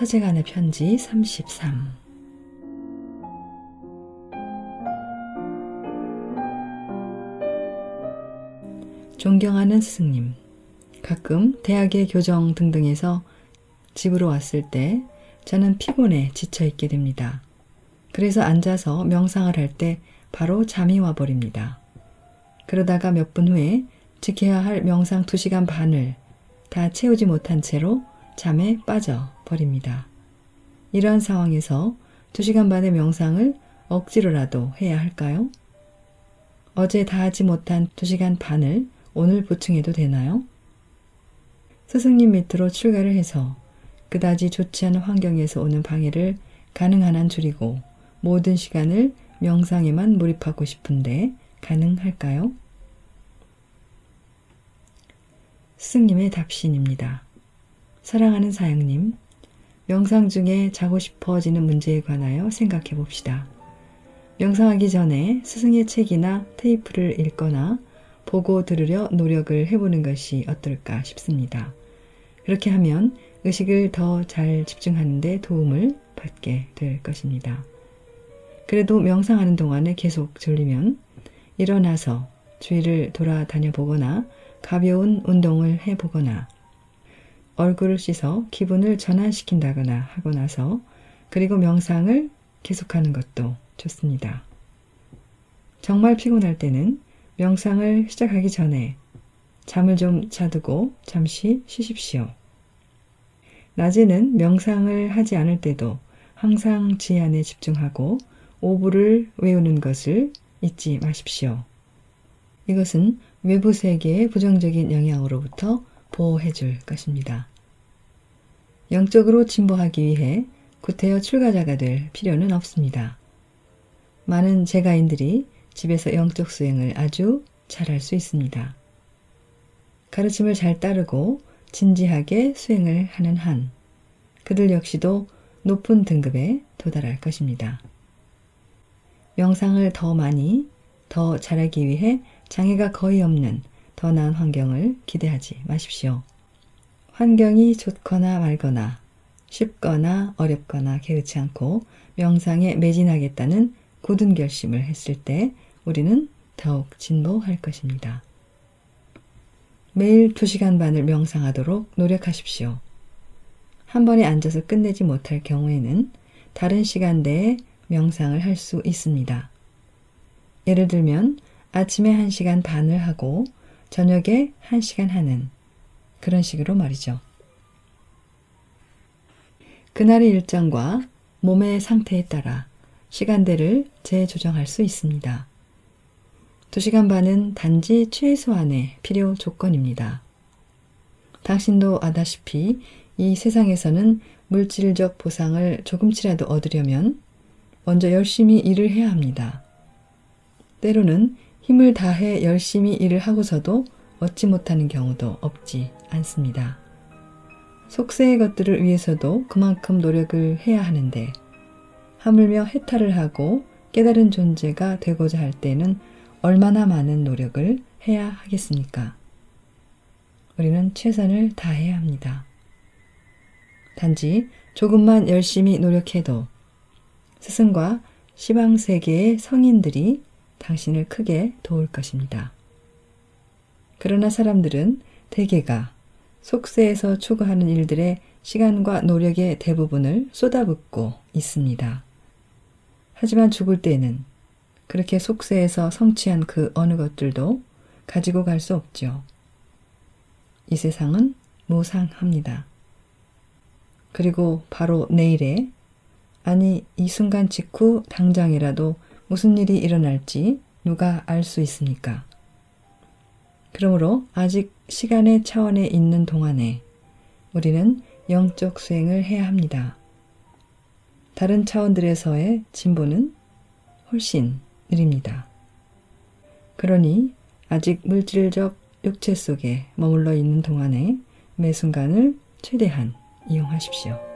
서재간의 편지 33 존경하는 스승님, 가끔 대학의 교정 등등에서 집으로 왔을 때 저는 피곤해 지쳐 있게 됩니다. 그래서 앉아서 명상을 할 때 바로 잠이 와 버립니다. 그러다가 몇 분 후에 지켜야 할 명상 2시간 반을 다 채우지 못한 채로 잠에 빠져 버립니다. 이러한 상황에서 2시간 반의 명상을 억지로라도 해야 할까요? 어제 다 하지 못한 2시간 반을 오늘 보충해도 되나요? 스승님 밑으로 출가를 해서 그다지 좋지 않은 환경에서 오는 방해를 가능한 한 줄이고 모든 시간을 명상에만 몰입하고 싶은데 가능할까요? 스승님의 답신입니다. 사랑하는 사양님, 명상 중에 자고 싶어지는 문제에 관하여 생각해 봅시다. 명상하기 전에 스승의 책이나 테이프를 읽거나 보고 들으려 노력을 해보는 것이 어떨까 싶습니다. 그렇게 하면 의식을 더 잘 집중하는데 도움을 받게 될 것입니다. 그래도 명상하는 동안에 계속 졸리면 일어나서 주위를 돌아다녀 보거나 가벼운 운동을 해 보거나 얼굴을 씻어 기분을 전환시킨다거나 하고 나서 그리고 명상을 계속하는 것도 좋습니다. 정말 피곤할 때는 명상을 시작하기 전에 잠을 좀 자두고 잠시 쉬십시오. 낮에는 명상을 하지 않을 때도 항상 지안에 집중하고 오부를 외우는 것을 잊지 마십시오. 이것은 외부 세계의 부정적인 영향으로부터 보호해 줄 것입니다. 영적으로 진보하기 위해 구태여 출가자가 될 필요는 없습니다. 많은 제가인들이 집에서 영적 수행을 아주 잘할 수 있습니다. 가르침을 잘 따르고 진지하게 수행을 하는 한 그들 역시도 높은 등급에 도달할 것입니다. 명상을 더 많이, 더 잘하기 위해 장애가 거의 없는 더 나은 환경을 기대하지 마십시오. 환경이 좋거나 말거나 쉽거나 어렵거나 개의치 않고 명상에 매진하겠다는 굳은 결심을 했을 때 우리는 더욱 진보할 것입니다. 매일 2시간 반을 명상하도록 노력하십시오. 한 번에 앉아서 끝내지 못할 경우에는 다른 시간대에 명상을 할 수 있습니다. 예를 들면 아침에 1시간 반을 하고 저녁에 1시간 하는 그런 식으로 말이죠. 그날의 일정과 몸의 상태에 따라 시간대를 재조정할 수 있습니다. 2시간 반은 단지 최소한의 필요 조건입니다. 당신도 아다시피 이 세상에서는 물질적 보상을 조금치라도 얻으려면 먼저 열심히 일을 해야 합니다. 때로는 힘을 다해 열심히 일을 하고서도 얻지 못하는 경우도 없지 않습니다. 속세의 것들을 위해서도 그만큼 노력을 해야 하는데 하물며 해탈을 하고 깨달은 존재가 되고자 할 때는 얼마나 많은 노력을 해야 하겠습니까? 우리는 최선을 다해야 합니다. 단지 조금만 열심히 노력해도 스승과 시방 세계의 성인들이 당신을 크게 도울 것입니다. 그러나 사람들은 대개가 속세에서 추구하는 일들의 시간과 노력의 대부분을 쏟아붓고 있습니다. 하지만 죽을 때는 그렇게 속세에서 성취한 그 어느 것들도 가지고 갈 수 없죠. 이 세상은 무상합니다. 그리고 바로 내일에, 아니 이 순간 직후 당장이라도 무슨 일이 일어날지 누가 알 수 있습니까? 그러므로 아직 시간의 차원에 있는 동안에 우리는 영적 수행을 해야 합니다. 다른 차원들에서의 진보는 훨씬 느립니다. 그러니 아직 물질적 육체 속에 머물러 있는 동안에 매 순간을 최대한 이용하십시오.